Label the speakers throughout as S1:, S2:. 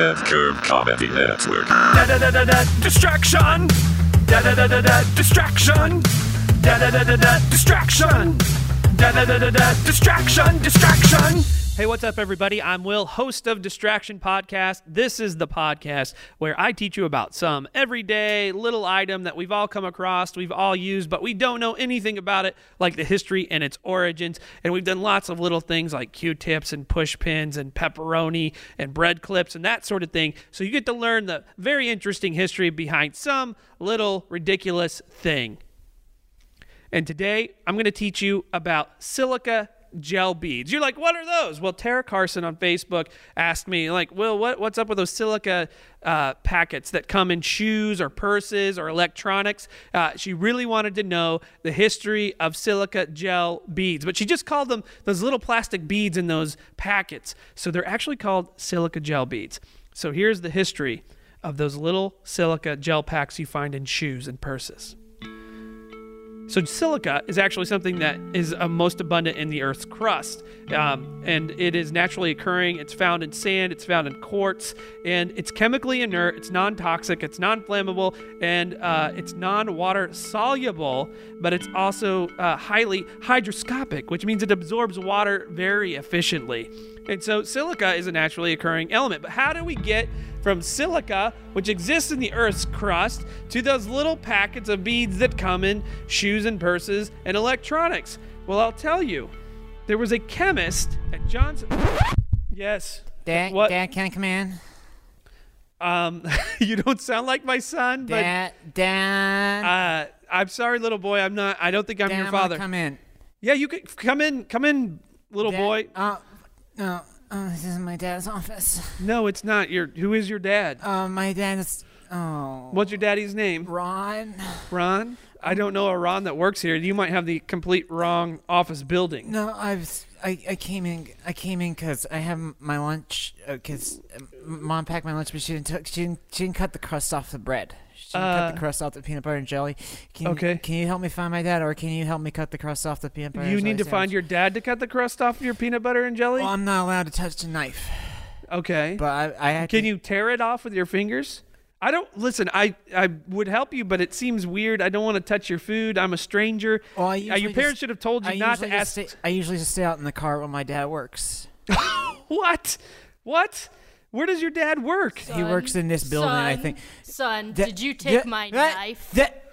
S1: Red Curve Comedy Network.
S2: Da da da da da distraction. Da da da da da distraction. Da da da da da distraction. Da da da da da distraction. Distraction.
S3: Hey, what's up, everybody? I'm Will, host of Distraction Podcast. This is the podcast where I teach you about some everyday little item that we've all come across, we've all used, but we don't know anything about it, like the history and its origins. And we've done lots of little things like Q tips and push pins and pepperoni and bread clips and that sort of thing. So you get to learn the very interesting history behind some little ridiculous thing. And today I'm going to teach you about silica gel beads. You're like, what are those? Well, Tara Carson on Facebook asked me, like, Will, what, what's up with those silica uh, packets that come in shoes or purses or electronics? Uh, she really wanted to know the history of silica gel beads, but she just called them those little plastic beads in those packets. So they're actually called silica gel beads. So here's the history of those little silica gel packs you find in shoes and purses. So silica is actually something that is uh, most abundant in the Earth's crust, um, and it is naturally occurring. It's found in sand, it's found in quartz, and it's chemically inert. It's non-toxic, it's non-flammable, and uh, it's non-water soluble. But it's also uh, highly hydroscopic, which means it absorbs water very efficiently. And so silica is a naturally occurring element. But how do we get from silica, which exists in the Earth's crust, to those little packets of beads that come in shoes and purses and electronics? Well, I'll tell you. There was a chemist at Johnson. Yes.
S4: Dad,
S3: What?
S4: Dad, can I come in?
S3: Um, you don't sound like my son, but
S4: Dad, Dad,
S3: uh, I'm sorry, little boy. I'm not. I don't think I'm
S4: Dad,
S3: your father.
S4: Come in,
S3: Yeah, you can come in. Come in, little
S4: Dad,
S3: boy.
S4: Uh, no, uh, this is my dad's office.
S3: No, it's not. Your who is your dad?
S4: Uh, my dad is. Oh,
S3: What's your daddy's name?
S4: Ron?
S3: Ron? I don't know a Ron that works here. You might have the complete wrong office building.
S4: No, I've. I, I came in. I came in because I have my lunch. Because mom packed my lunch, but she didn't. Took, she didn't. She didn't cut the crust off the bread. She didn't cut
S3: Uh,
S4: the crust off the peanut butter and jelly. Can,
S3: Okay.
S4: Can you help me find my dad, or can you help me cut the crust off the peanut butter? And jelly?
S3: You need to
S4: jelly
S3: find your dad to cut the crust off your peanut butter and jelly.
S4: Well, I'm not allowed to touch the knife,
S3: okay.
S4: but I. I had
S3: Can
S4: to,
S3: you tear it off with your fingers? I don't listen. I I would help you, but it seems weird. I don't want to touch your food. I'm a stranger.
S4: Well, I
S3: Uh,
S4: usually
S3: your parents
S4: just-
S3: should have told you
S4: I
S3: not to
S4: usually
S3: ask.
S4: just stay, I usually just stay out in the car when my dad works.
S3: what? What? Where does your dad work?
S4: he works in this building, I think.
S5: Son,
S4: That-
S5: did you take
S4: that-
S5: my
S4: that-
S5: knife?
S4: That,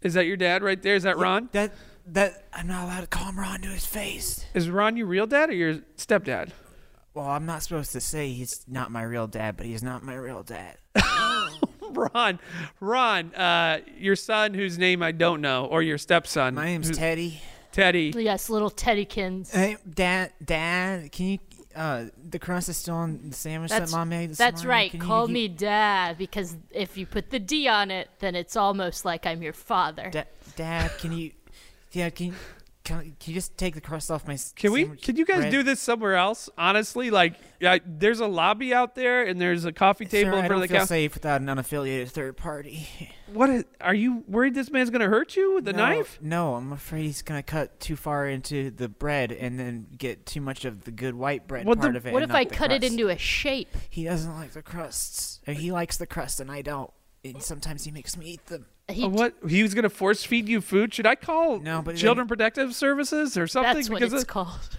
S3: Is that your dad right there? Is that Ron?
S4: that that I'm not allowed to call him Ron to his face.
S3: Is Ron your real dad or your stepdad?
S4: Well, I'm not supposed to say he's not my real dad, but he's not my real dad.
S3: Ron, Ron, uh, your son whose name I don't know, or your stepson.
S4: My name's
S3: who's-
S4: Teddy.
S3: Teddy.
S5: yes, little Teddykins.
S4: Hey, Dad, Dad, can you? Uh, the crust is still on the sandwich
S5: That's
S4: that Mom made this
S5: That's
S4: morning.
S5: right.
S4: Can you-
S5: Call
S4: you-
S5: me Dad because if you put the D on it, then it's almost like I'm your father.
S4: Da- Dad, can you? Yeah, can you? Can, can you just take the crust off my? s-
S3: Can we? Can you guys
S4: bread?
S3: do this somewhere else? Honestly, like, yeah, there's a lobby out there, and there's a coffee table
S4: Sir,
S3: in
S4: I
S3: front
S4: don't
S3: of the
S4: feel
S3: counter.
S4: safe without an unaffiliated third party.
S3: What is, are you worried this man's gonna hurt you with the
S4: no,
S3: knife?
S4: No, I'm afraid he's gonna cut too far into the bread and then get too much of the good white bread
S3: What the-
S4: part of it.
S5: what if I
S4: not the
S5: cut it into a shape?
S4: He doesn't like the crusts. Or he likes the crust and I don't. And sometimes he makes me eat them.
S5: He,
S3: Uh, what? He was gonna force feed you food? Should I call
S4: No, but
S3: Children Protective Services or something?
S5: That's what
S3: because
S5: it's
S3: of-
S5: called.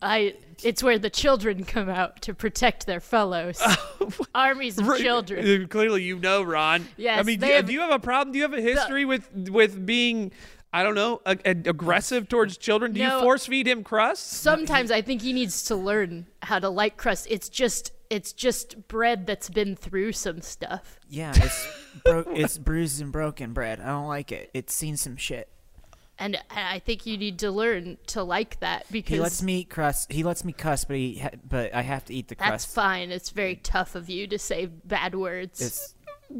S5: I. It's where the children come out to protect their fellows. Armies of children.
S3: Clearly, you know, Ron.
S5: Yes.
S3: I mean, do,
S5: have-
S3: do you have a problem? Do you have a history with with being, I don't know, a, a- aggressive towards children? Do you force feed him crust?
S5: Sometimes I think he needs to learn how to like crust. It's just it's just bread that's been through some stuff.
S4: Yeah, it's bro- it's bruised and broken bread. I don't like it. It's seen some shit.
S5: And I think you need to learn to like that because
S4: He lets me eat crust. He lets me cuss, but he ha- but I have to eat the crust.
S5: that's fine. It's very tough of you to say bad words.
S4: It's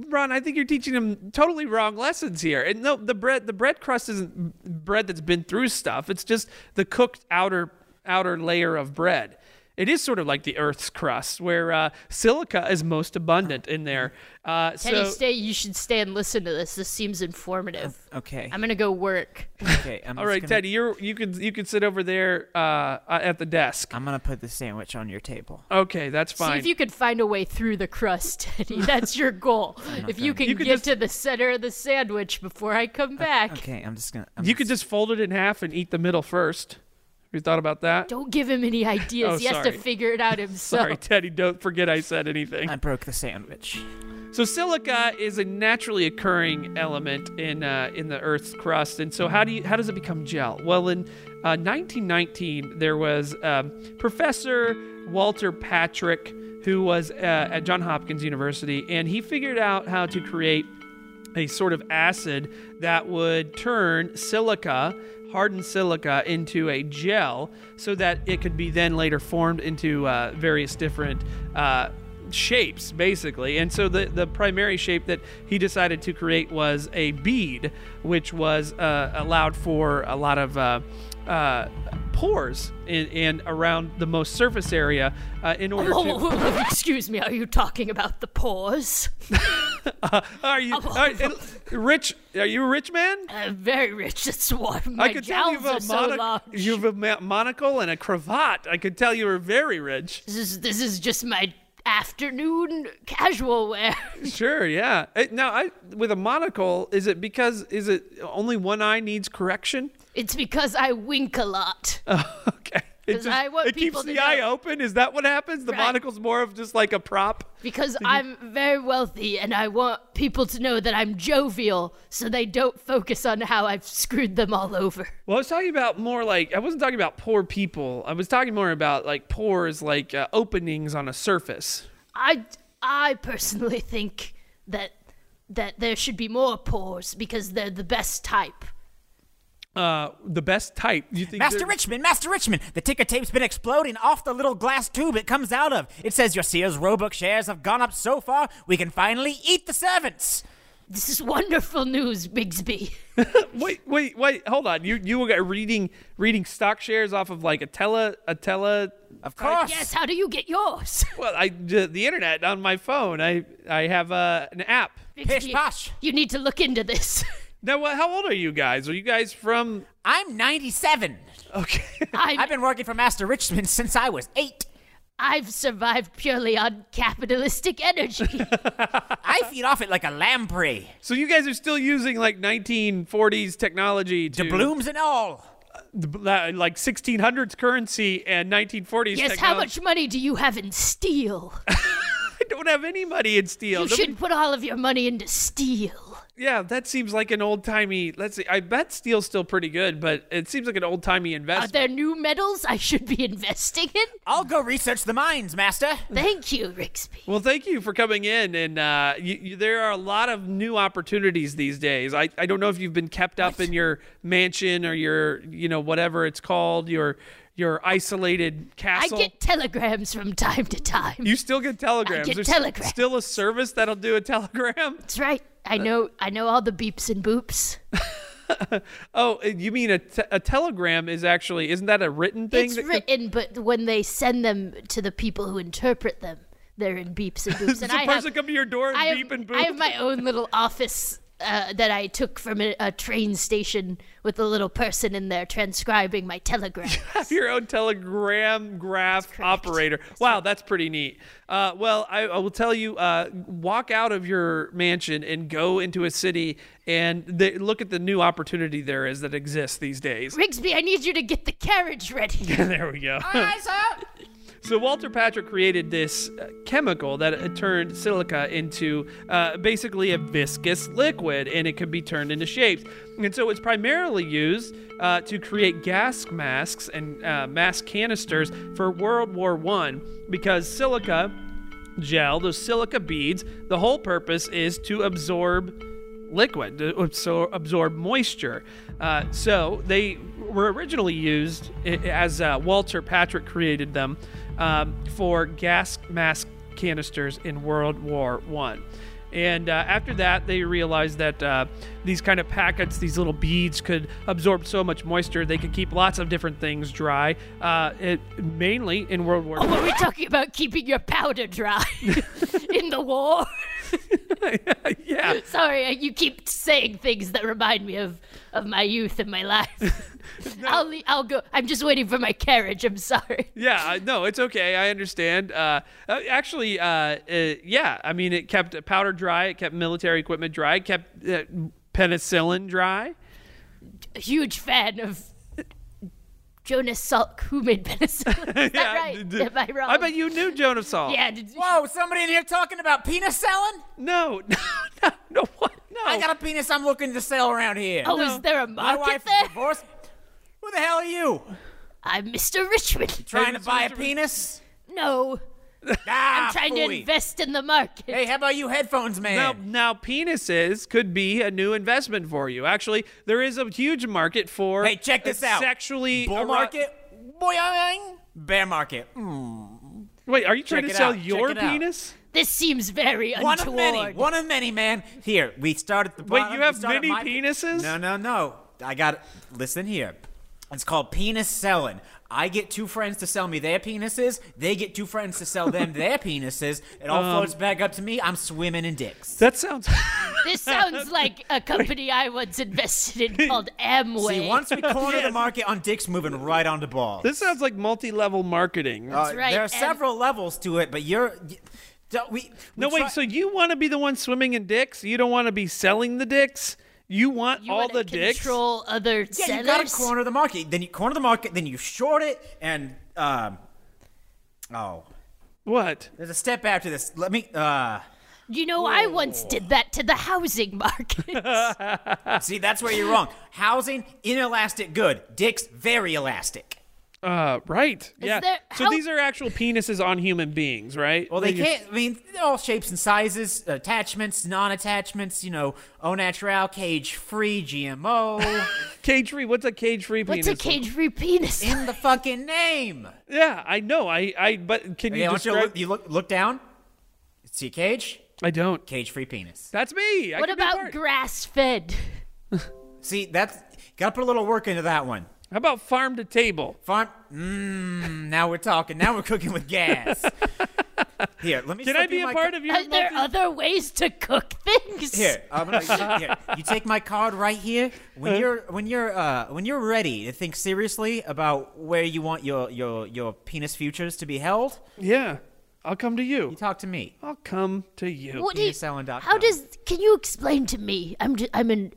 S3: Ron, I think you're teaching him totally wrong lessons here. And no, the bread the bread crust isn't bread that's been through stuff. It's just the cooked outer outer layer of bread. It is sort of like the Earth's crust, where uh, silica is most abundant in there. Uh,
S5: Teddy,
S3: so
S5: stay. You should stay and listen to this. This seems informative.
S6: Okay.
S5: I'm gonna go work.
S6: okay. I'm
S3: all
S6: just
S3: right,
S6: gonna,
S3: Teddy, you're you can you can sit over there uh, uh, at the desk.
S6: I'm gonna put the sandwich on your table.
S3: Okay, that's fine.
S5: See if you can find a way through the crust, Teddy. That's your goal. if you can
S3: You could
S5: get
S3: just-
S5: to the center of the sandwich before I come back,
S6: Okay. I'm just gonna. I'm
S3: you could just fold it in half and eat the middle first. Have you thought about that?
S5: don't give him any ideas.
S3: Oh,
S5: he has
S3: sorry.
S5: to figure it out himself.
S3: Sorry, Teddy. Don't forget I said anything.
S6: I broke the sandwich.
S3: So silica is a naturally occurring element in uh, in the Earth's crust, and so how do you how does it become gel? Well, in uh, 1919, there was um, Professor Walter Patrick who was uh, at Johns Hopkins University, and he figured out how to create a sort of acid that would turn silica hardened silica into a gel so that it could be then later formed into uh, various different uh, shapes basically. And so the, the primary shape that he decided to create was a bead which was uh, allowed for a lot of uh, uh, pores in, in around the most surface area uh, in order to
S5: Oh, excuse me. Are you talking about the pores?
S3: are you are, rich are you a rich man
S5: I'm very rich. That's why my
S3: I could tell you
S5: jowls are
S3: have a,
S5: so
S3: monoc-
S5: large.
S3: you have a ma- monocle and a cravat. I could tell you were very rich.
S5: This is this is just my afternoon casual wear.
S3: Sure, yeah. Eh, Now, I with a monocle, is it because is it only one eye needs correction?
S5: It's because I wink a lot.
S3: okay. It,
S5: 'Cause I want
S3: it keeps
S5: people to
S3: the eye
S5: know.
S3: open. Is that what happens? The
S5: Right.
S3: monocle's more of just like a prop.
S5: Because I'm very wealthy and I want people to know that I'm jovial so they don't focus on how I've screwed them all over.
S3: Well, I was talking about more like I wasn't talking about poor people. I was talking more about like pores, like uh, openings on a surface.
S5: I I personally think that that there should be more pores because they're the best type.
S3: Uh, the best type. You think?
S4: Master
S3: they're-
S4: Richmond, Master Richmond, the ticker tape's been exploding off the little glass tube it comes out of. It says your Sears Roebuck shares have gone up so far, we can finally eat the servants.
S5: This is wonderful news, Bigsby.
S3: Wait, wait, wait. Hold on. You you were reading reading stock shares off of like a tele a tele.
S4: Of course.
S5: Yes, how do you get yours?
S3: Well, I the the internet on my phone. I I have uh, an app.
S5: Bigsby,
S4: Pish posh.
S5: You need to look into this.
S3: Now, what, how old are you guys? Are you guys from?
S4: I'm 97.
S3: Okay.
S5: I'm,
S4: I've been working for Master Richmond since I was eight.
S5: I've survived purely on capitalistic energy.
S4: I feed off it like a lamprey.
S3: so you guys are still using like 1940s technology to
S4: Blooms and all.
S3: uh, like 1600s currency and 1940s.
S5: yes, how much money do you have in steel?
S3: I don't have any money in steel.
S5: You
S3: Nobody-
S5: should put all of your money into steel.
S3: Yeah, that seems like an old timey. Let's see. I bet steel's still pretty good, but it seems like an old timey investment.
S5: Are there new metals I should be investing in?
S4: I'll go research the mines, Master.
S5: Thank you, Rixby.
S3: Well, thank you for coming in. And uh, you, you, there are a lot of new opportunities these days. I, I don't know if you've been kept up in your mansion or your, you know, whatever it's called, your your isolated castle.
S5: I get telegrams from time to time.
S3: you still get telegrams.
S5: get
S3: There's
S5: telegrams.
S3: still a service that'll do a telegram.
S5: That's right. I know. I know all the beeps and boops.
S3: Oh, you mean a, te- a telegram is actually isn't that a written thing?
S5: It's written, but when they send them to the people who interpret them, they're in beeps and boops.
S3: Does
S5: and
S3: a
S5: I
S3: person
S5: have,
S3: come to your door and
S5: I have,
S3: beep and boop?
S5: I have my own little office uh, that I took from a, a train station with a little person in there transcribing my telegrams.
S3: your own telegram graph operator. Wow, that's pretty neat. Uh, well, I, I will tell you, uh, walk out of your mansion and go into a city and th- look at the new opportunity there is that exists these days.
S5: Rigsby, I need you to get the carriage ready.
S3: there we go. So Walter Patrick created this uh, chemical that turned silica into uh, basically a viscous liquid, and it could be turned into shapes. And so it's primarily used uh, to create gas masks and uh, mask canisters for World War One, because silica gel, those silica beads, the whole purpose is to absorb liquid, to absor- absorb moisture. Uh, so they were originally used as uh, Walter Patrick created them um, for gas mask canisters in World War One. And uh, after that, they realized that uh, these kind of packets, these little beads, could absorb so much moisture they could keep lots of different things dry. Uh, it, mainly in World War
S5: Oh, were we talking about keeping your powder dry in the war?
S3: yeah.
S5: Sorry, uh, you keep saying things that remind me of, of my youth and my life. I'll I'll go. I'm just waiting for my carriage. I'm sorry.
S3: Yeah, no, it's okay. I understand. Uh, uh, actually, uh, uh, yeah, I mean, it kept powder dry, it kept military equipment dry, it kept uh, penicillin dry.
S5: A huge fan of Jonas Salk, who made penicillin. Is that right?
S3: d- d-
S5: Am I wrong?
S3: I bet you knew Joan of Salt.
S5: Yeah. Did,
S4: Whoa, somebody in here talking about penis selling?
S3: No, no, no, no, what? No.
S4: I got a penis I'm looking to sell around here.
S5: oh, is there a
S4: My
S5: market
S4: wife
S5: there?
S4: is divorced. Who the hell are you?
S5: I'm Mr. Richmond.
S4: Trying to
S3: Mr.
S4: buy a penis?
S5: No,
S4: Ah,
S5: I'm trying to invest in the market.
S4: Hey, how about you headphones, man?
S3: Now, now, penises could be a new investment for you. Actually, there is a huge market for.
S4: Hey, check this out.
S3: Sexually.
S4: Bull
S3: ero-
S4: market? Boing. Bear market.
S3: Wait, are you trying
S4: Check
S3: to sell
S4: out,
S3: your
S4: it out.
S3: penis?
S5: This seems very
S4: One of many. One of many, man. Here, we start at
S3: the
S4: bottom.
S3: Wait,
S4: you
S3: have
S4: started
S3: many
S4: my-
S3: penises?
S4: No, no, no. I got It. Listen here. It's called penis selling. I get two friends to sell me their penises. They get two friends to sell them their penises. It all
S3: Um,
S4: floats back up to me. I'm swimming in dicks.
S3: That sounds.
S5: This sounds like a company I once invested in called Amway.
S4: See, once we corner the market on dicks moving right on the ball.
S3: this sounds like multi-level marketing.
S4: Uh,
S5: right,
S4: There are
S5: and-
S4: several levels to it, but you're. y- don't- we, we
S3: no, wait. So you want to be the one swimming in dicks? You don't want to be selling the dicks? You want
S5: you
S3: all
S5: wanna
S3: the dicks?
S5: control other
S4: Yeah,
S5: sellers.
S4: you gotta corner the market. Then you corner the market. Then you short it, and um, oh,
S3: What?
S4: there's a step after this. Let me uh,
S5: You know, I once did that to the housing market.
S4: see. That's where you're wrong. Housing inelastic good. Dicks very elastic.
S3: Uh, right. yeah.
S5: there-
S3: so
S5: how-
S3: these are actual penises on human beings, right?
S4: Well, they
S3: just-
S4: can't. I mean, they're all shapes and sizes, attachments, non-attachments. You know, au natural, cage-free, GMO.
S3: Cage-free. What's a cage-free penis?
S5: What's a cage-free penis?
S4: in the fucking name.
S3: Yeah, I know. I, I, but can
S4: Okay,
S3: you
S4: I want you,
S3: describe?
S4: look, you look look down. See a cage?
S3: I don't.
S4: Cage-free penis.
S3: That's me. I
S5: what
S3: can be a
S5: about grass-fed?
S4: See, that's gotta put a little work into that one.
S3: How about farm to table?
S4: Farm. Mmm. Now we're talking. Now we're cooking with gas. Here, let me.
S3: Can I be a part
S4: ca-
S3: of your?
S5: Are there
S3: multi-
S5: other ways to cook things?
S4: Here, I'm gonna, here, you take my card right here. When you're when you're uh when you're ready to think seriously about where you want your your your penis futures to be held,
S3: Yeah, I'll come to you.
S4: you talk to me.
S3: I'll come to you.
S5: What do you,
S4: penisselling.com.
S5: how does? Can you explain to me? I'm just, I'm in.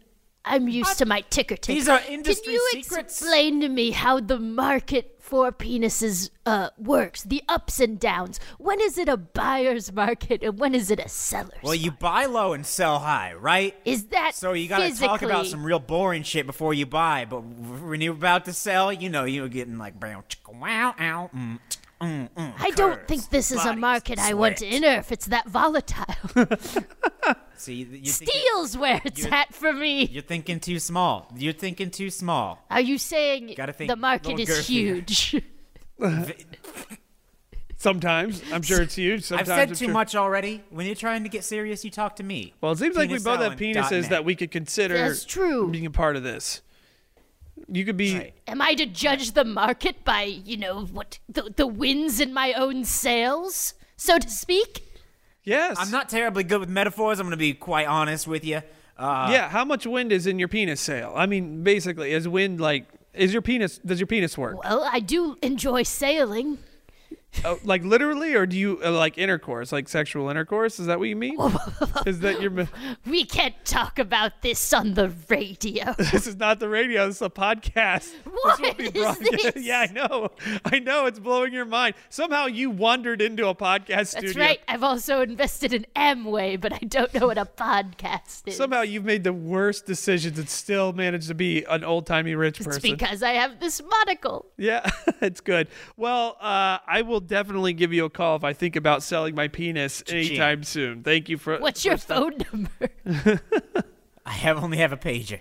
S5: I'm used to my ticker tape.
S4: These are industry
S5: Can you
S4: secrets.
S5: explain to me how the market for penises uh, works? The ups and downs. When is it a buyer's market and when is it a seller's?
S4: Well, you buy low and sell high, right?
S5: is that
S4: So you gotta talk about some real boring shit before you buy. But when you're about to sell, you know you're getting like brown wow ow. Mm, mm, mm,
S5: I don't think this is a
S4: bodies,
S5: market I want to enter if it's that volatile.
S4: See, you, you think
S5: Steel's where it's at for me.
S4: you're thinking too small. You're thinking too small.
S5: Are you saying
S4: Gotta think
S5: the market is
S4: girthier.
S5: huge?
S3: Sometimes I'm sure it's huge.
S4: I've
S3: Sometimes
S4: said
S3: it's
S4: too
S3: true.
S4: much already. When you're trying to get serious, you talk to me.
S3: Well, it seems like we both have penises that we could consider
S5: That's true.
S3: being a part of this. You could be.
S4: Right.
S5: Am I to judge the market by, you know, what the, the wins in my own sales, so to speak?
S3: Yes.
S4: I'm not terribly good with metaphors. I'm going to be quite honest with you. Uh,
S3: yeah. How much wind is in your penis sail? I mean, basically, is wind like? Is your penis? Does your penis work?
S5: Well, I do enjoy sailing.
S3: Oh, like literally, or do you uh, like intercourse, like sexual intercourse? Is that what you mean? is that your?
S5: We can't talk about this on the radio.
S3: This is not the radio. This is a podcast.
S5: What
S3: be
S5: is this?
S3: Yeah, I know. I know. It's blowing your mind. Somehow you wandered into a podcast
S5: That's
S3: studio.
S5: That's right. I've also invested in Amway, but I don't know what a podcast is.
S3: Somehow you've made the worst decisions and still managed to be an old timey rich person.
S5: it's because I have this monocle.
S3: yeah, it's good. Well, uh, I will definitely give you a call if I think about selling my penis anytime soon. Thank you for.
S5: What's your phone number?
S4: I have only have a pager.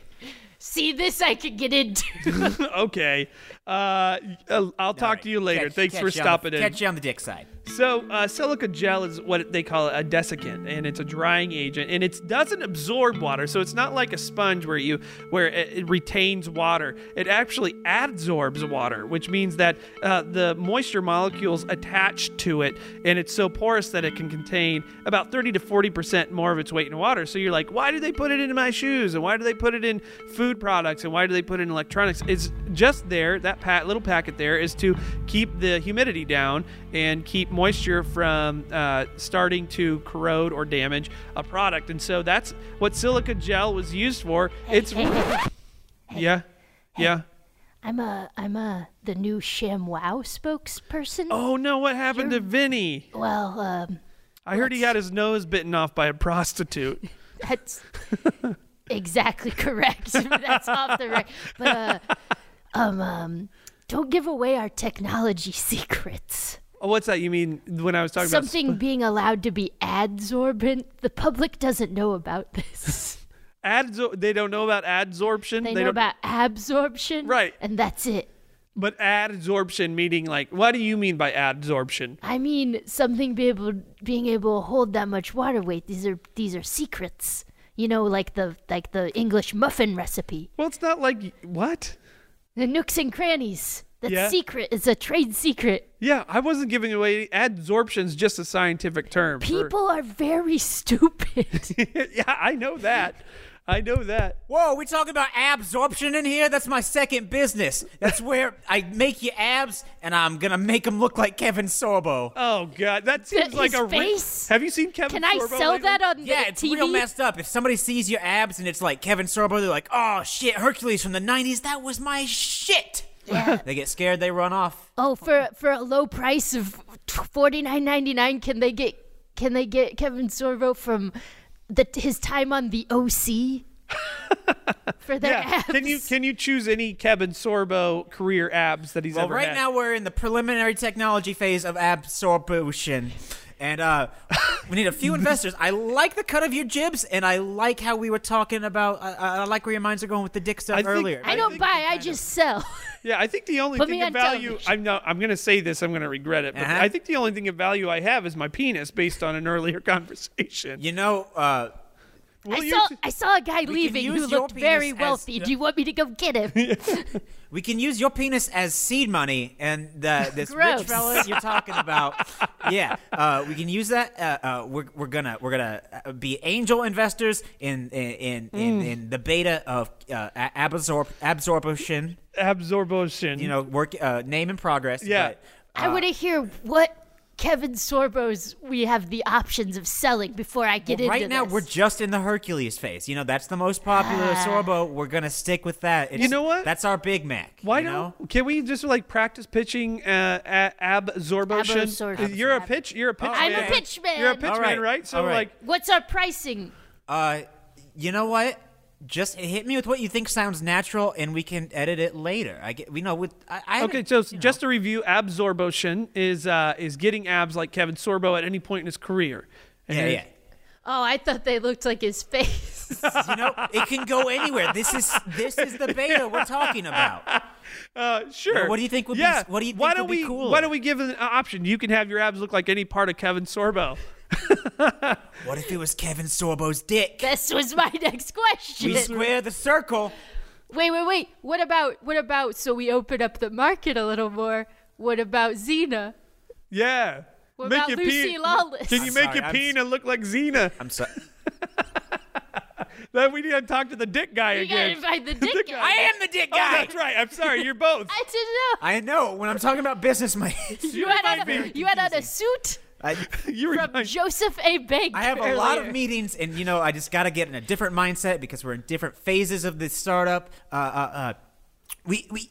S5: See, this I could get into.
S3: okay. Uh, I'll I'll talk
S4: All right.
S3: to you later.
S4: Catch-
S3: Thanks
S4: catch
S3: for
S4: you on the-
S3: stopping in.
S4: Catch you on the dick side.
S3: So uh, silica gel is what they call a desiccant, and it's a drying agent, and it doesn't absorb water. So it's not like a sponge where you where it, it retains water. It actually adsorbs water, which means that uh, the moisture molecules attach to it, and it's so porous that it can contain about 30 to 40 percent more of its weight in water. So you're like, why do they put it into my shoes, and why do they put it in food products, and why do they put it in electronics? It's just there. That pat, little packet there is to keep the humidity down and keep moisture from uh, starting to corrode or damage a product. And so that's what silica gel was used for. It's yeah, yeah.
S5: I'm a I'm a the new ShamWow spokesperson.
S3: Oh no, what happened to Vinny?
S5: Well, um,
S3: I heard he had his nose bitten off by a prostitute.
S5: that's exactly correct. that's off the right. But uh, um, um, don't give away our technology secrets.
S3: Oh, what's that? You mean when I was talking about
S5: Something being allowed to be adsorbent. The public doesn't know about this.
S3: about adsor- They don't know about adsorption.
S5: They, know
S3: don't,
S5: about absorption.
S3: Right.
S5: And that's it.
S3: But adsorption meaning like, what do you mean by adsorption?
S5: I mean, something be able, being able to hold that much water weight. These are these are secrets. You know, like the like the English muffin recipe.
S3: Well, it's not like what?
S5: The nooks and crannies. That
S3: Yeah.
S5: secret is a trade secret.
S3: Yeah, I wasn't giving away adsorption's just a scientific term. for-
S5: People are very stupid.
S3: yeah, I know that. I know that.
S4: Whoa, we talking about absorption in here? That's my second business. That's where I make your abs, and I'm gonna make them look like Kevin Sorbo.
S3: Oh god, that seems like
S5: his
S3: a. ri-
S5: face?
S3: Have you seen Kevin? Sorbo?
S5: Can I sell
S3: lately?
S5: that on
S4: Yeah,
S5: the
S4: it's real messed up. If somebody sees your abs and it's like Kevin Sorbo, they're like, "Oh shit, Hercules from the '90s, that was my shit."
S5: Yeah.
S4: They get scared, they run off.
S5: Oh, for for a low price of forty nine ninety nine, can they get can they get Kevin Sorbo from the his time on the OC for their
S3: Yeah.
S5: abs?
S3: Can you can you choose any Kevin Sorbo career abs that he's
S4: Well,
S3: ever
S4: right
S3: had?
S4: now we're in the preliminary technology phase of absorption. And uh, we need a few investors. I like the cut of your jibs, and I like how we were talking about. I, I I like where your minds are going with the dick stuff
S3: I think-
S4: earlier.
S5: I
S3: I
S5: don't
S3: think
S5: buy. I
S3: kind
S5: just sell.
S3: Yeah, I think the only
S5: Put
S3: thing
S5: me
S3: of
S5: on
S3: value
S5: television.
S3: I'm not I'm gonna say this, I'm gonna regret it, but
S4: Uh-huh.
S3: I think the only thing of value I have is my penis based on an earlier conversation.
S4: you know, uh,
S3: Will
S5: I
S3: you
S5: saw
S3: t-
S5: I saw a guy
S4: can
S5: leaving who looked very
S4: penis as-
S5: wealthy. Do you want me to go get him?
S4: we can use your penis as seed money, and the, this
S5: Gross.
S4: rich fella you're talking about. Yeah, uh, we can use that. Uh, uh, we're, we're gonna we're gonna uh, be angel investors in in in, in,
S3: Mm.
S4: in the beta of uh, absorb absorption.
S3: absorption?
S4: You know, work uh, name in progress.
S3: Yeah.
S4: but,
S5: I want to hear what Kevin Sorbo's we have the options of selling before I get
S4: Well,
S5: into
S4: right now
S5: this.
S4: we're just in the Hercules phase. You know, that's the most popular
S5: Ah.
S4: Sorbo. We're gonna stick with that. It's,
S3: know what?
S4: That's our Big Mac.
S3: Why
S4: you know?
S3: don't can we just like practice pitching uh, a- absorption?
S5: Absorption.
S3: You're a pitch. You're a pitch.
S5: I'm a
S3: man.
S5: pitch man.
S3: You're a pitch
S4: All
S3: man,
S4: right.
S3: right? So
S4: All right.
S3: like,
S5: What's our pricing?
S4: Uh, you know what? Just hit me with what you think sounds natural, and we can edit it later. I get, we know with. I, I
S3: okay, so
S4: you know.
S3: just to review, absorption is uh, is getting abs like Kevin Sorbo at any point in his career. And
S4: yeah,
S3: it-
S4: yeah.
S5: Oh, I thought they looked like his face.
S4: you know, it can go anywhere. This is this is the beta we're talking about.
S3: Uh, sure.
S4: Well, what do you think would be-
S3: yeah.
S4: what do you
S3: why don't
S4: would be
S3: we,
S4: cooler?
S3: Why don't we give an option? You can have your abs look like any part of Kevin Sorbo.
S4: What if it was Kevin Sorbo's dick?
S5: this was my next question.
S4: We square the circle.
S5: Wait, wait, wait. What about what about so we open up the market a little more? What about Xena?
S3: Yeah.
S5: What
S3: Make
S5: about
S3: your
S5: Lucy
S3: peen-
S5: Lawless?
S3: Can you
S4: I'm
S3: make
S4: sorry,
S3: your
S4: I'm
S3: peen and look like Xena?
S4: I'm sorry.
S3: Then we need to talk to the dick guy
S5: You gotta
S3: again.
S5: invite the dick guy.
S4: I am the dick
S3: Oh,
S4: guy.
S3: that's right. I'm sorry. You're both.
S5: I didn't know.
S4: I know. When I'm talking about business, my
S5: You had on
S3: might
S5: a,
S3: be
S5: you had on a suit
S4: I,
S3: you
S5: from
S3: remind-
S5: Joseph A. Bank.
S4: I have a lot of meetings, and you know, I just got to get in a different mindset because we're in different phases of this startup. Uh, uh, uh, we we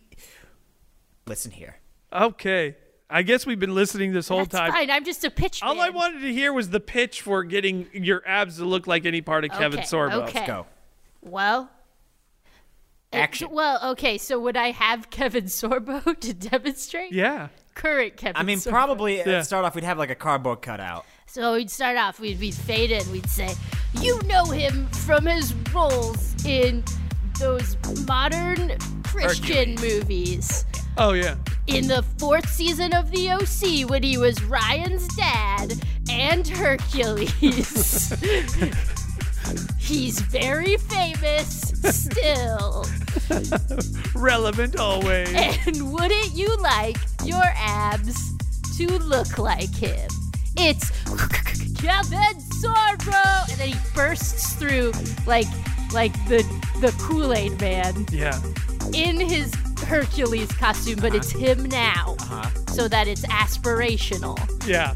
S4: listen here.
S3: Okay. I guess we've been listening this whole
S5: That's
S3: time.
S5: fine. I'm just a pitch
S3: All I wanted to hear was the pitch for getting your abs to look like any part of Kevin
S5: Okay,
S3: Sorbo.
S5: okay.
S4: Go.
S5: Well, it-
S4: Action.
S5: well, okay. So would I have Kevin Sorbo to demonstrate?
S3: Yeah.
S5: Current Kevin.
S4: I mean,
S5: Sorbo.
S4: probably
S3: Yeah.
S4: at start off we'd have like a cardboard cutout.
S5: So we'd start off. We'd be faded, fade in. We'd say, "You know him from his roles in those modern Christian movies.
S3: Oh yeah.
S5: In the fourth season of The OC, when he was Ryan's dad and Hercules. He's very famous still.
S3: Relevant always.
S5: And wouldn't you like your abs to look like him? It's Kevin Sorbo, and then he bursts through like like the the Kool Aid Man
S3: yeah.
S5: in his Hercules costume, but it's uh-huh. him now, uh-huh. so that it's aspirational.
S3: Yeah.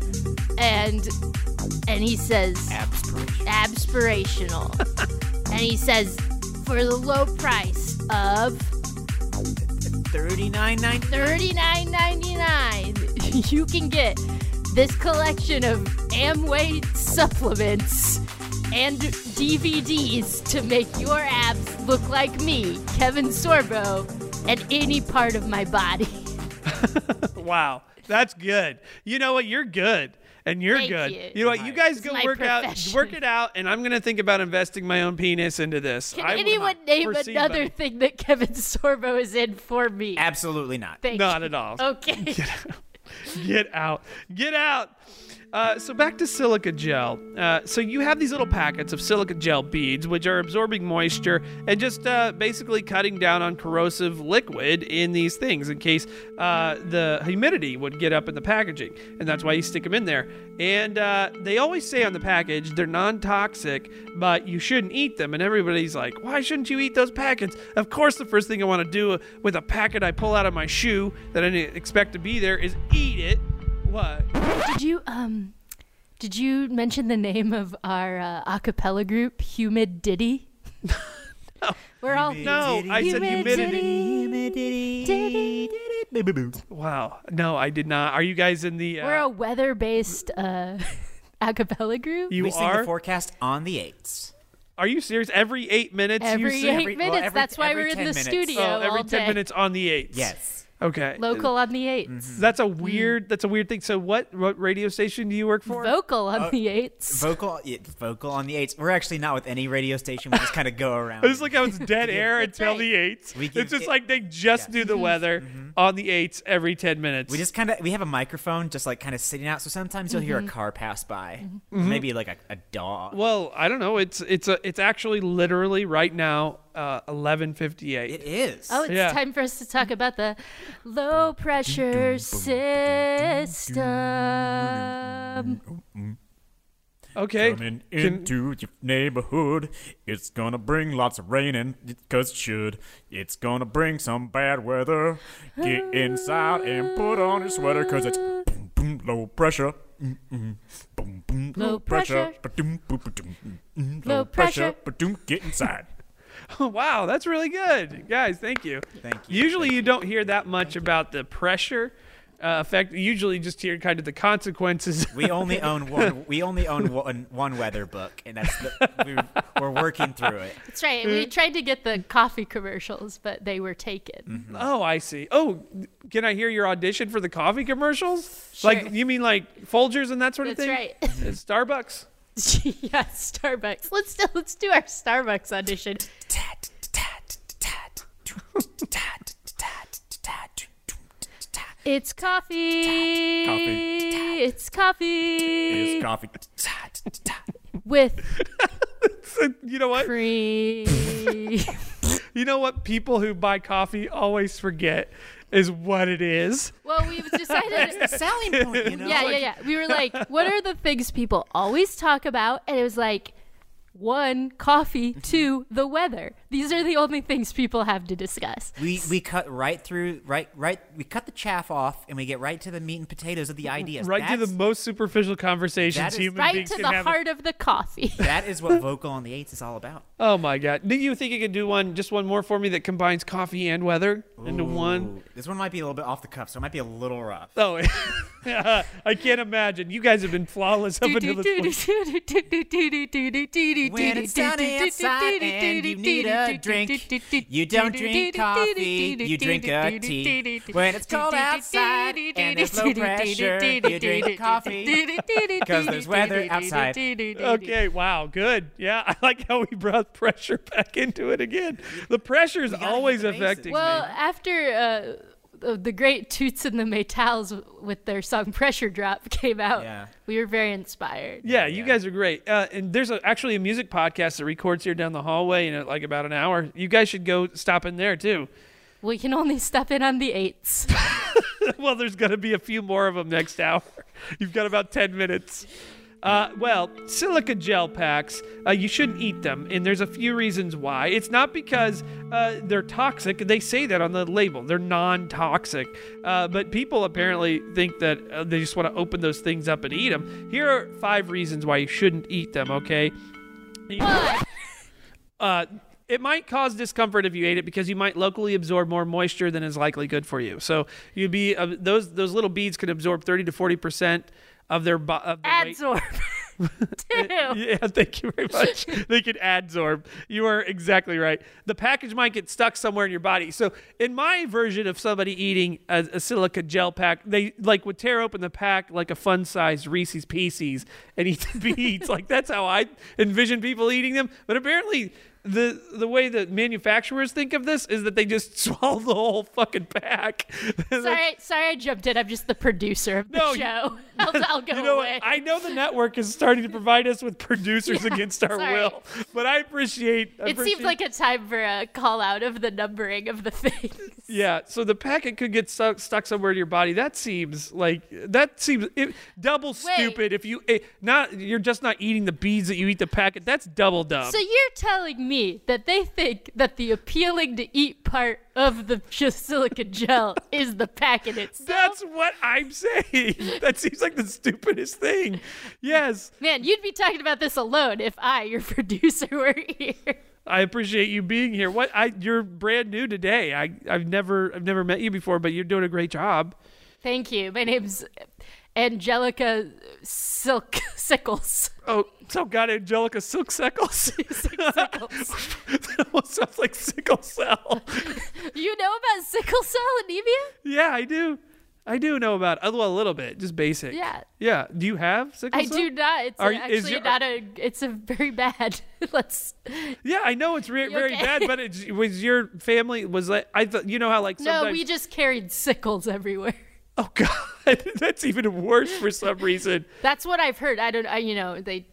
S5: And and he says aspirational, and he says for the low price of
S4: Thirty-nine ninety.
S5: $39.99 you can get this collection of Amway supplements and DVDs to make your abs look like me, Kevin Sorbo, and any part of my body.
S3: Wow. That's good. You know what? You're good. And you're
S5: Thank
S3: good.
S5: you.
S3: know what? You guys go
S5: my
S3: work out, work it out, and I'm gonna think about investing my own penis into this.
S5: Can
S3: I
S5: anyone name another
S3: money.
S5: thing that Kevin Sorbo is in for me?
S4: Absolutely not.
S5: Thank
S3: Not
S5: you.
S3: at all.
S5: Okay.
S3: Get out. Get out. Get out. Uh, so back to silica gel. Uh, so you have these little packets of silica gel beads, which are absorbing moisture and just uh, basically cutting down on corrosive liquid in these things in case uh, the humidity would get up in the packaging, and that's why you stick them in there. And uh, they always say on the package they're non-toxic, but you shouldn't eat them. And everybody's like, "Why shouldn't you eat those packets?" Of course, the first thing I want to do with a packet I pull out of my shoe that I didn't expect to be there is eat it. What?
S5: Did you um did you mention the name of our uh, a cappella group, Humid Diddy? We're all
S3: No, I said
S5: Humidity.
S3: humidity.
S5: Diddy.
S3: Wow. No, I did not. Are you guys in the? Uh,
S5: We're a weather-based uh, a cappella group.
S3: you
S4: we sing
S3: are.
S4: the forecast on the eights.
S3: are you serious? Every eight minutes
S5: Every
S3: you sing.
S5: eight
S4: every- well,
S5: minutes.
S4: every-
S5: That's why we're in the
S4: minutes.
S5: studio
S3: Oh, every
S5: all
S3: ten
S5: day.
S3: minutes on the eights.
S4: Yes.
S3: Okay.
S5: Local on the 8s
S4: Mm-hmm.
S3: That's a mm. weird. That's a weird thing. So, what what radio station do you work for?
S5: Vocal
S3: Uh,
S5: on the eights.
S4: Vocal, yeah, vocal on the eights. We're actually not with any radio station. We just kind of go around.
S3: It's like how it's dead air until
S5: right.
S3: the eights.
S4: We give
S3: It's just
S4: it-
S3: like they just do the mm-hmm. weather mm-hmm. on the eights every ten minutes.
S4: we just kind of we have a microphone just like kind of sitting out. So sometimes you'll hear a mm-hmm. car pass by, maybe like a, a dog.
S3: well, I don't know. It's it's a it's actually literally right now uh, eleven fifty eight.
S4: It is.
S5: Oh, it's
S3: Yeah.
S5: time for us to talk about the low pressure system.
S3: Okay.
S7: Coming
S3: Can-
S7: into your neighborhood, it's gonna bring lots of rain and cause it should. It's gonna bring some bad weather. Get inside and put on your sweater, cause it's boom, boom, low pressure. Mm, mm, boom, boom,
S5: Low pressure.
S7: Ba-doom, boom, ba-doom, mm, mm,
S5: Low pressure.
S7: ba-doom, Get inside.
S3: wow, that's really good, guys. Thank you.
S4: Thank you.
S3: Usually, you don't hear that much about the pressure uh, effect. You usually just hear kind of the consequences.
S4: We only own one. We only own one, one weather book, and that's the, we're, we're working through it.
S5: That's right. We tried to get the coffee commercials, but they were taken.
S3: oh, I see. Oh, can I hear your audition for the coffee commercials? Like you mean like Folgers and that sort of thing?
S5: That's
S3: thing?
S5: right.
S3: It's Starbucks.
S5: yeah, Starbucks. Let's do, let's do our Starbucks audition. It's coffee.
S7: Coffee.
S5: It's coffee.
S7: It's coffee.
S5: with
S3: You know what?
S5: cream.
S3: You know what? People who buy coffee always forget is what it is.
S5: well, we've decided.
S4: Selling point, you know.
S5: yeah, yeah, yeah. We were like, what are the things people always talk about? And it was like, one, coffee. Two, the weather. These are the only things people have to discuss.
S4: We we cut right through right right. We cut the chaff off, and we get right to the meat and potatoes of the mm-hmm. ideas.
S3: Right to the most superficial conversations
S4: that is-
S3: human
S5: Right
S3: beings
S5: to the
S3: have.
S5: heart of the coffee.
S4: That is what vocal on the eights is all about.
S3: Oh my god! Do you think you could do one, just one more for me that combines coffee and weather into one?
S4: This one might be a little bit off the cuff, so it might be a little rough.
S3: Oh, I can't imagine. You guys have been flawless up until this point.
S4: When it's sunny outside and you need a a drink. You don't drink coffee, you drink a tea. When it's cold outside and there's low pressure, you drink coffee. 'Cause there's weather outside.
S3: Okay, wow, good. Yeah, I like how we brought pressure back into it again. The pressure is always
S4: hit the bases.
S3: affecting
S5: Well,
S3: me.
S5: after uh, the- the great Toots and the Maytals with their song "Pressure Drop" came out,
S4: Yeah.
S5: we were very inspired.
S3: Yeah, you guys are great. Uh, and there's a, actually a music podcast that records here down the hallway in uh, like about an hour. You guys should go stop in there too.
S5: We can only step in on the eights.
S3: well, there's going to be a few more of them next hour. You've got about 10 minutes. Uh, well, silica gel packs, uh, you shouldn't eat them, and there's a few reasons why. It's not because uh, they're toxic. They say that on the label. They're non toxic. Uh, but people apparently think that uh, they just want to open those things up and eat them. Here are five reasons why you shouldn't eat them, okay? uh, it might cause discomfort if you ate it because you might locally absorb more moisture than is likely good for you. So you'd be uh, those those little beads could absorb 30 to 40 percent of their bo- of the.
S5: Adsorb. Two.
S3: Eh, yeah, thank you very much. they could adsorb. You are exactly right. The package might get stuck somewhere in your body. So, in my version of somebody eating a, a silica gel pack, they like would tear open the pack like a fun-sized Reese's Pieces and eat the beads. like that's how I envision people eating them. But apparently, the the way that manufacturers think of this is that they just swallow the whole fucking pack.
S5: Sorry, sorry, I jumped in. I'm just the producer of the
S3: No,
S5: show. I'll, I'll go
S3: you know
S5: away.
S3: what? I know the network is starting to provide us with producers against our
S5: sorry.
S3: will, but I appreciate. I
S5: it
S3: appreciate-
S5: seemed like a time for a call out of the numbering of the things.
S3: yeah. So the packet could get stuck stuck somewhere in your body. That seems like that seems it, double stupid. If you eh, not, you're just not eating the beads that you eat the packet. That's double dumb.
S5: So you're telling me that they think that the appealing to eat part of the just silicon gel is the packet itself?
S3: That's what I'm saying. That seems like the stupidest thing. Yes,
S5: Man, you'd be talking about this alone if I, your producer, were here.
S3: I appreciate you being here. What I you're brand new today. I I've never I've never met you before, but you're doing a great job.
S5: Thank you. My name's Angelica Silk Sickles.
S3: Oh, so got Angelica Silk Sickles. Almost sounds like sickle cell.
S5: You know about sickle cell anemia?
S3: yeah, I do. I do know about it. Well, a little bit, just basic.
S5: Yeah.
S3: Yeah. Do you have sickle
S5: I
S3: cell?
S5: I do not. It's
S3: Are
S5: actually
S3: your-
S5: not a. It's a very bad. Let's.
S3: Yeah, I know it's re- very
S5: okay?
S3: bad, but it's, was your family was like I thought you know how like sometimes
S5: No, we just carried sickles everywhere.
S3: oh god that's even worse for some reason.
S5: That's what I've heard. I don't. I you know they.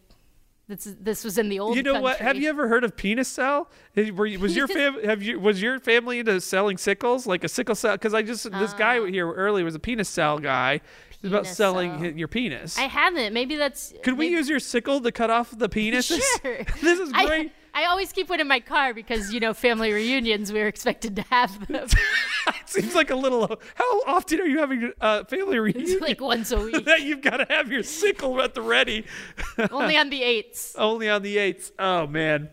S5: This this was in the old.
S3: you know what? Have you ever heard of penis cell? Were you, was your fam have you was your family into selling sickles like a sickle cell? Because I just this guy uh. here earlier was a penis cell guy. It's about. Selling
S5: cell.
S3: your penis.
S5: I haven't. Maybe that's.
S3: Could we use your sickle to cut off the penises?
S5: Sure.
S3: this is great.
S5: I always keep one in my car because you know family reunions we're expected to have them
S3: it seems like a little. How often are you having uh, family reunion?
S5: like once a week,
S3: that you've got to have your sickle at the ready.
S5: only on the eights.
S3: Only on the eights. Oh man.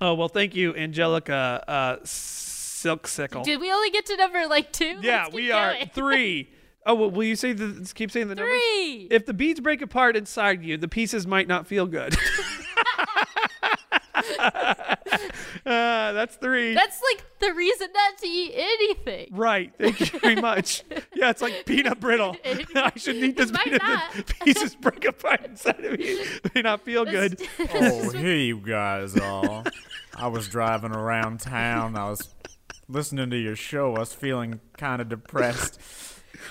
S3: Oh well, thank you, Angelica. Uh, Silk sickle.
S5: Did we only get to number like two?
S3: yeah, we are
S5: going.
S3: three. Oh, well, will you say the keep saying the numbers?
S5: Three.
S3: If the beads break apart inside you, the pieces might not feel good. Uh, that's three.
S5: That's like the reason not to eat anything.
S3: Right. Thank you very much. Yeah, it's like peanut brittle. I shouldn't eat this
S5: might
S3: peanut.
S5: not.
S3: The pieces break apart inside of me. May not feel good.
S7: Oh, hey, you guys all. I was driving around town. I was listening to your show. I was feeling kind of depressed.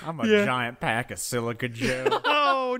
S7: I'm a
S3: Yeah.
S7: giant pack of silica gel.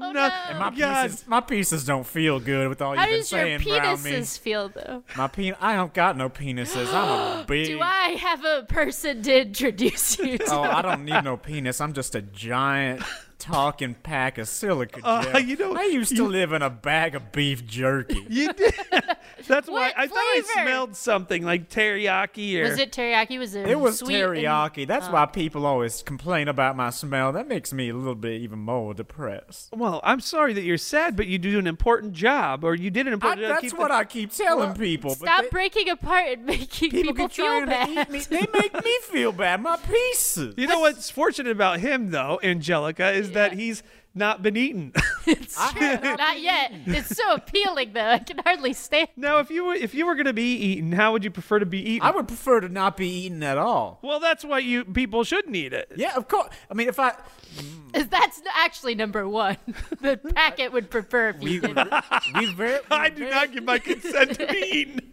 S3: Oh, no.
S7: And my oh,
S3: God.
S7: pieces, my pieces don't feel good with all
S5: How
S7: you've been
S5: does your
S7: saying around me.
S5: penises feel though?
S7: My pen, I don't got no penises. I'm a big.
S5: Do I have a person to introduce you to?
S7: Oh, I don't need no penis. I'm just a giant talking pack of silica gel.
S3: Uh, you know,
S7: I used to live in a bag of beef jerky.
S3: You did. That's why
S5: What
S3: I thought I smelled something like teriyaki or.
S5: Was it teriyaki? Was it?
S7: It was
S5: sweet and-
S7: teriyaki. That's why people always complain about my smell. That makes me a little bit even more depressed.
S3: Well, I'm sorry that you're sad, but you do an important job, or you did an
S7: I,
S3: important job.
S7: that's what
S3: the-
S7: I keep telling people.
S5: Stop
S7: they-
S5: breaking apart and making
S7: people,
S5: people, feel
S7: trying
S5: bad.
S7: to eat me. They make me feel bad. My pieces.
S3: You know what's fortunate about him, though, Angelica, is that he's not been eaten. it's true.
S5: Not yet. It's so appealing, though. I can hardly stand.
S3: now, if you were if you were gonna be eaten, how would you prefer to be eaten?
S4: I would prefer to not be eaten at all.
S3: well, that's why you people shouldn't eat it.
S4: Yeah, of course. I mean, if I
S5: That's actually number one. The packet would prefer if you didn't.
S4: we very
S3: I do not give my consent to be eaten.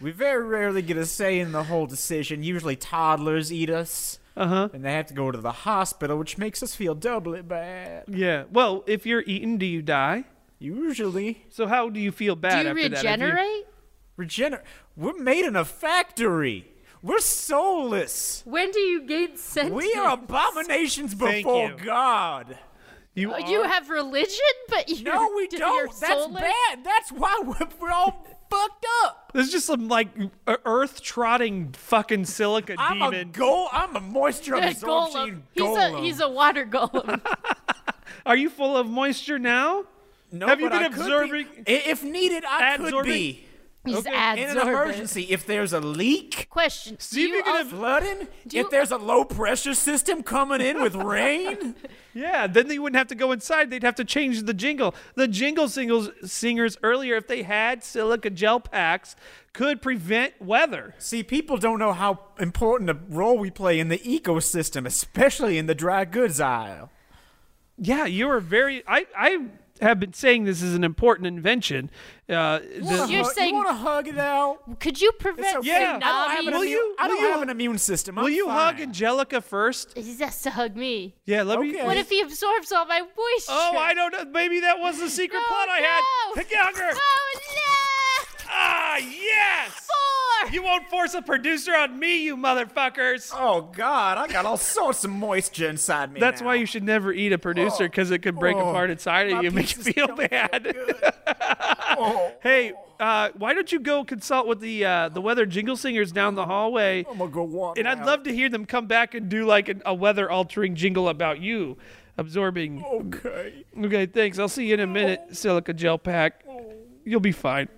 S4: we very rarely get a say in the whole decision. Usually, toddlers eat us.
S3: Uh huh.
S4: and they have to go to the hospital, which makes us feel doubly bad.
S3: Yeah. Well, if you're eaten, do you die?
S4: Usually,
S3: So how do you feel
S5: Do
S3: bad
S5: you
S3: after that? If you-
S5: regenerate?
S4: regenerate. We're made in a factory. We're soulless.
S5: When do you gain sentience?
S4: We are abominations
S3: Thank
S4: before
S3: you.
S4: God.
S3: You, are-
S5: You have religion, but you're,
S4: No, we
S5: you're
S4: don't. That's
S5: soulless?
S4: bad. That's why we're, we're all fucked up.
S3: There's just some like earth trotting fucking silica
S4: I'm a
S3: demon.
S4: go. I'm a moisture
S5: A
S4: absorption
S5: golem. He's a he's a water golem.
S3: Are you full of moisture now?
S4: no,
S3: have you
S4: but
S3: been
S4: I could be-
S3: observing-
S4: If needed, I could
S3: Absorbing?
S4: be.
S5: He's
S3: Okay.
S5: adsorbent.
S4: In an emergency, if there's a leak,
S5: Question: Do
S3: See if
S5: you
S3: you can
S5: also-
S4: flooding,
S5: Do you-
S4: if there's a low pressure system coming in with rain,
S3: Yeah, then they wouldn't have to go inside. They'd have to change the jingle. The jingle singles singers earlier, if they had silica gel packs, could prevent weather.
S4: See, people don't know how important a role we play in the ecosystem, especially in the dry goods aisle.
S3: Yeah, you are very. I I have been saying this is an important invention. Uh, the-
S5: You're
S4: Hug-
S5: saying-
S4: you want to hug it out?
S5: could you prevent
S4: okay.
S3: Yeah.
S4: I don't have an.
S3: Will
S4: immune,
S3: you-
S4: I don't
S3: you-
S4: have an immune system. I'm
S3: will you hug. Angelica first?
S5: He has to hug me.
S3: Yeah, let me.
S5: What if he absorbs all my moisture?
S3: Oh, I don't know. Maybe that was the secret
S5: No,
S3: plot I
S5: no.
S3: had. Get her.
S5: Oh no!
S3: Ah, yes.
S5: Four.
S3: You won't force a producer on me, you motherfuckers.
S4: Oh God, I got all sorts of moisture inside me.
S3: That's
S4: now.
S3: why you should never eat a producer because it could break
S4: Oh,
S3: apart inside of you and make you feel bad.
S4: Oh,
S3: hey, uh, why don't you go consult with the uh, the weather jingle singers down the hallway?
S4: I'm gonna go walk.
S3: And I'd
S4: out.
S3: love to hear them come back and do like an, a weather altering jingle about you absorbing.
S4: Okay.
S3: Okay, thanks. I'll see you in a minute, silica gel pack. You'll be fine.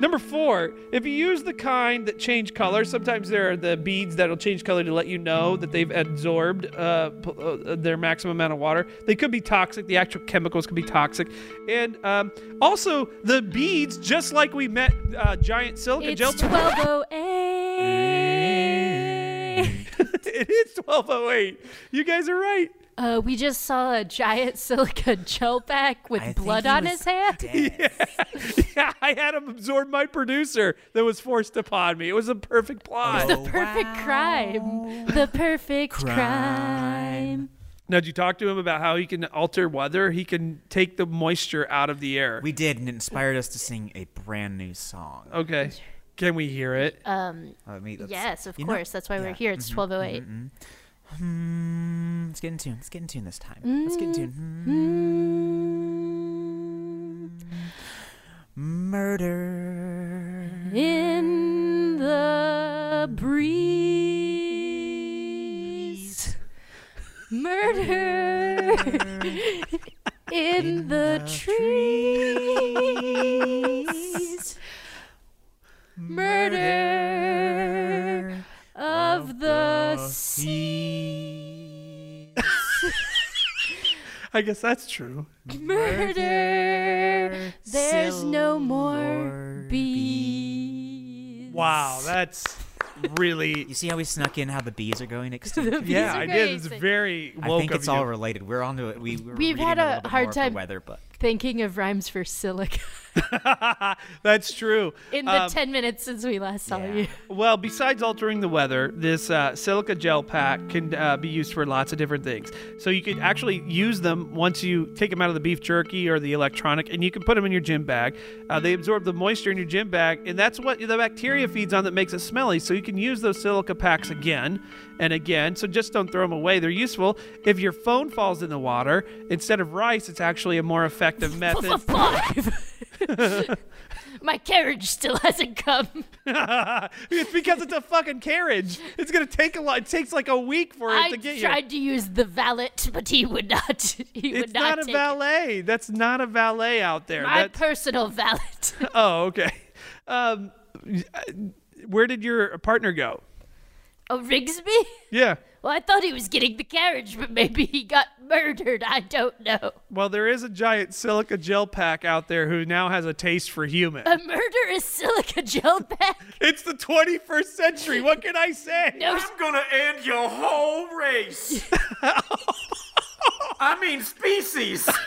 S3: Number four, if you use the kind that change color, sometimes there are the beads that'll change color to let you know that they've absorbed uh, uh, their maximum amount of water. They could be toxic. The actual chemicals could be toxic. And um, also, the beads, just like we met uh, giant silica
S5: It's
S3: gel pack.
S5: 1208.
S3: it is 1208. You guys are right.
S5: Uh, we just saw a giant silica gel pack with
S4: I
S5: blood on his hand.
S4: dead.
S3: Yeah, I had him absorb my producer that was forced upon me. It was a perfect plot.
S5: It was the perfect crime. The perfect crime.
S3: Now, did you talk to him about how he can alter weather? He can take the moisture out of the air.
S4: We did, and it inspired us to sing a brand new song.
S3: okay. Can we hear it?
S5: Um,
S4: Let me-
S5: yes, of
S4: you know-
S5: course. That's why we're here. It's 1208.
S4: Hmm, let's get in tune. Let's get in tune this time. Let's get in tune. Hmm. Murder.
S5: In the breeze. Murder. In the trees. Murder sea.
S3: I guess that's true.
S5: Murder. There's no more bees.
S3: Wow, that's really.
S4: You see how we snuck in how the bees are going extinct?
S3: Yeah,
S5: are
S3: I did. It's very woke
S4: I think
S3: of
S4: it's
S3: you.
S4: all related. We're onto it. We, we're
S5: We've had
S4: a,
S5: a hard
S4: more of the
S5: time-
S4: weather, but
S5: Thinking of rhymes for silica
S3: That's true.
S5: in the
S3: Um,
S5: 10 minutes since we last saw
S4: yeah.
S5: you.
S3: Well, besides altering the weather, this uh, silica gel pack can uh, be used for lots of different things. So you could actually use them once you take them out of the beef jerky or the electronic, and you can put them in your gym bag. Uh, they absorb the moisture in your gym bag, and that's what the bacteria feeds on that makes it smelly. So you can use those silica packs again and again. So just don't throw them away. They're useful. If your phone falls in the water, instead of rice, it's actually a more effective method.
S5: My carriage still hasn't come.
S3: it's because it's a fucking carriage. It's gonna take a lot. It takes like a week for it
S5: I
S3: to get you.
S5: I tried to use the valet, but he would not. He would
S3: It's
S5: not,
S3: not, a valet. That's not a valet out there.
S5: My
S3: That's,
S5: personal valet.
S3: oh, okay. Um, where did your partner go?
S5: oh, Rigsby?
S3: Yeah.
S5: Well, I thought he was getting the carriage, but maybe he got murdered. I don't know.
S3: Well, there is a giant silica gel pack out there who now has a taste for human.
S5: A murderous silica gel pack?
S3: It's the 21st century. What can I say?
S5: No,
S4: I'm gonna end your whole race. I mean species.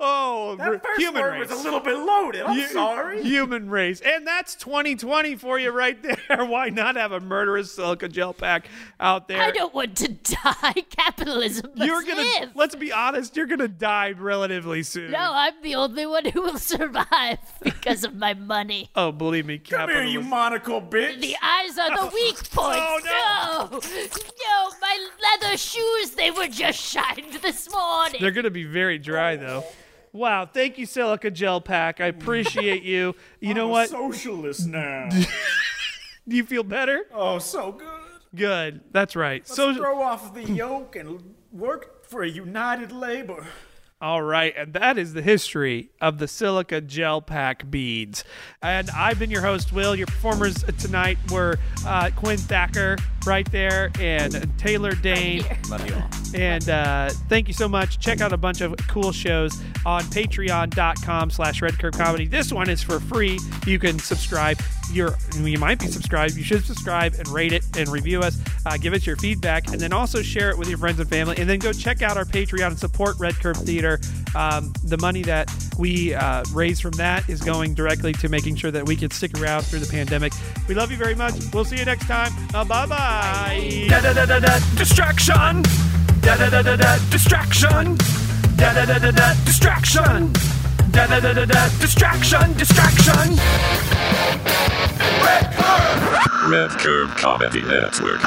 S3: Oh,
S4: That first
S3: human
S4: word
S3: race.
S4: was a little bit loaded. I'm
S3: Hu-
S4: sorry.
S3: Human race. And that's 2020 for you right there. Why not have a murderous silica gel pack out there?
S5: I don't want to die. Capitalism must
S3: You're gonna
S5: live.
S3: let's be honest, you're gonna die relatively soon.
S5: No, I'm the only one who will survive because of my money.
S3: Oh, believe me, capitalism.
S4: Come here, you monocle bitch.
S5: The eyes are the weak points.
S3: Oh,
S5: no. no, my leather shoes, they were just shined this morning.
S3: They're gonna be very dry though. Wow, thank you, Silica Gel Pack. I appreciate you. You know
S4: I'm a
S3: what?
S4: socialist now.
S3: Do you feel better?
S4: oh, so good.
S3: Good. That's right. So
S4: Throw off the yoke and work for a united labor.
S3: All right, and that is the history of the silica gel pack beads. And I've been your host, Will. Your performers tonight were uh, Quinn Thacker, right there, and Taylor Dane. And uh, thank you so much. Check out a bunch of cool shows on patreon.com slash redcurvecomedy. This one is for free. You can subscribe. You're, you might be subscribed. You should subscribe and rate it and review us. Uh, give us your feedback and then also share it with your friends and family. And then go check out our Patreon and support Red Curve Theater. Um, the money that we uh, raise from that is going directly to making sure that we can stick around through the pandemic. We love you very much. We'll see you next time. Uh, bye bye.
S2: Distraction. Da da da da da distraction. Da da da da da distraction. Da da da da da distraction. Distraction.
S1: Red Curve Comedy Network.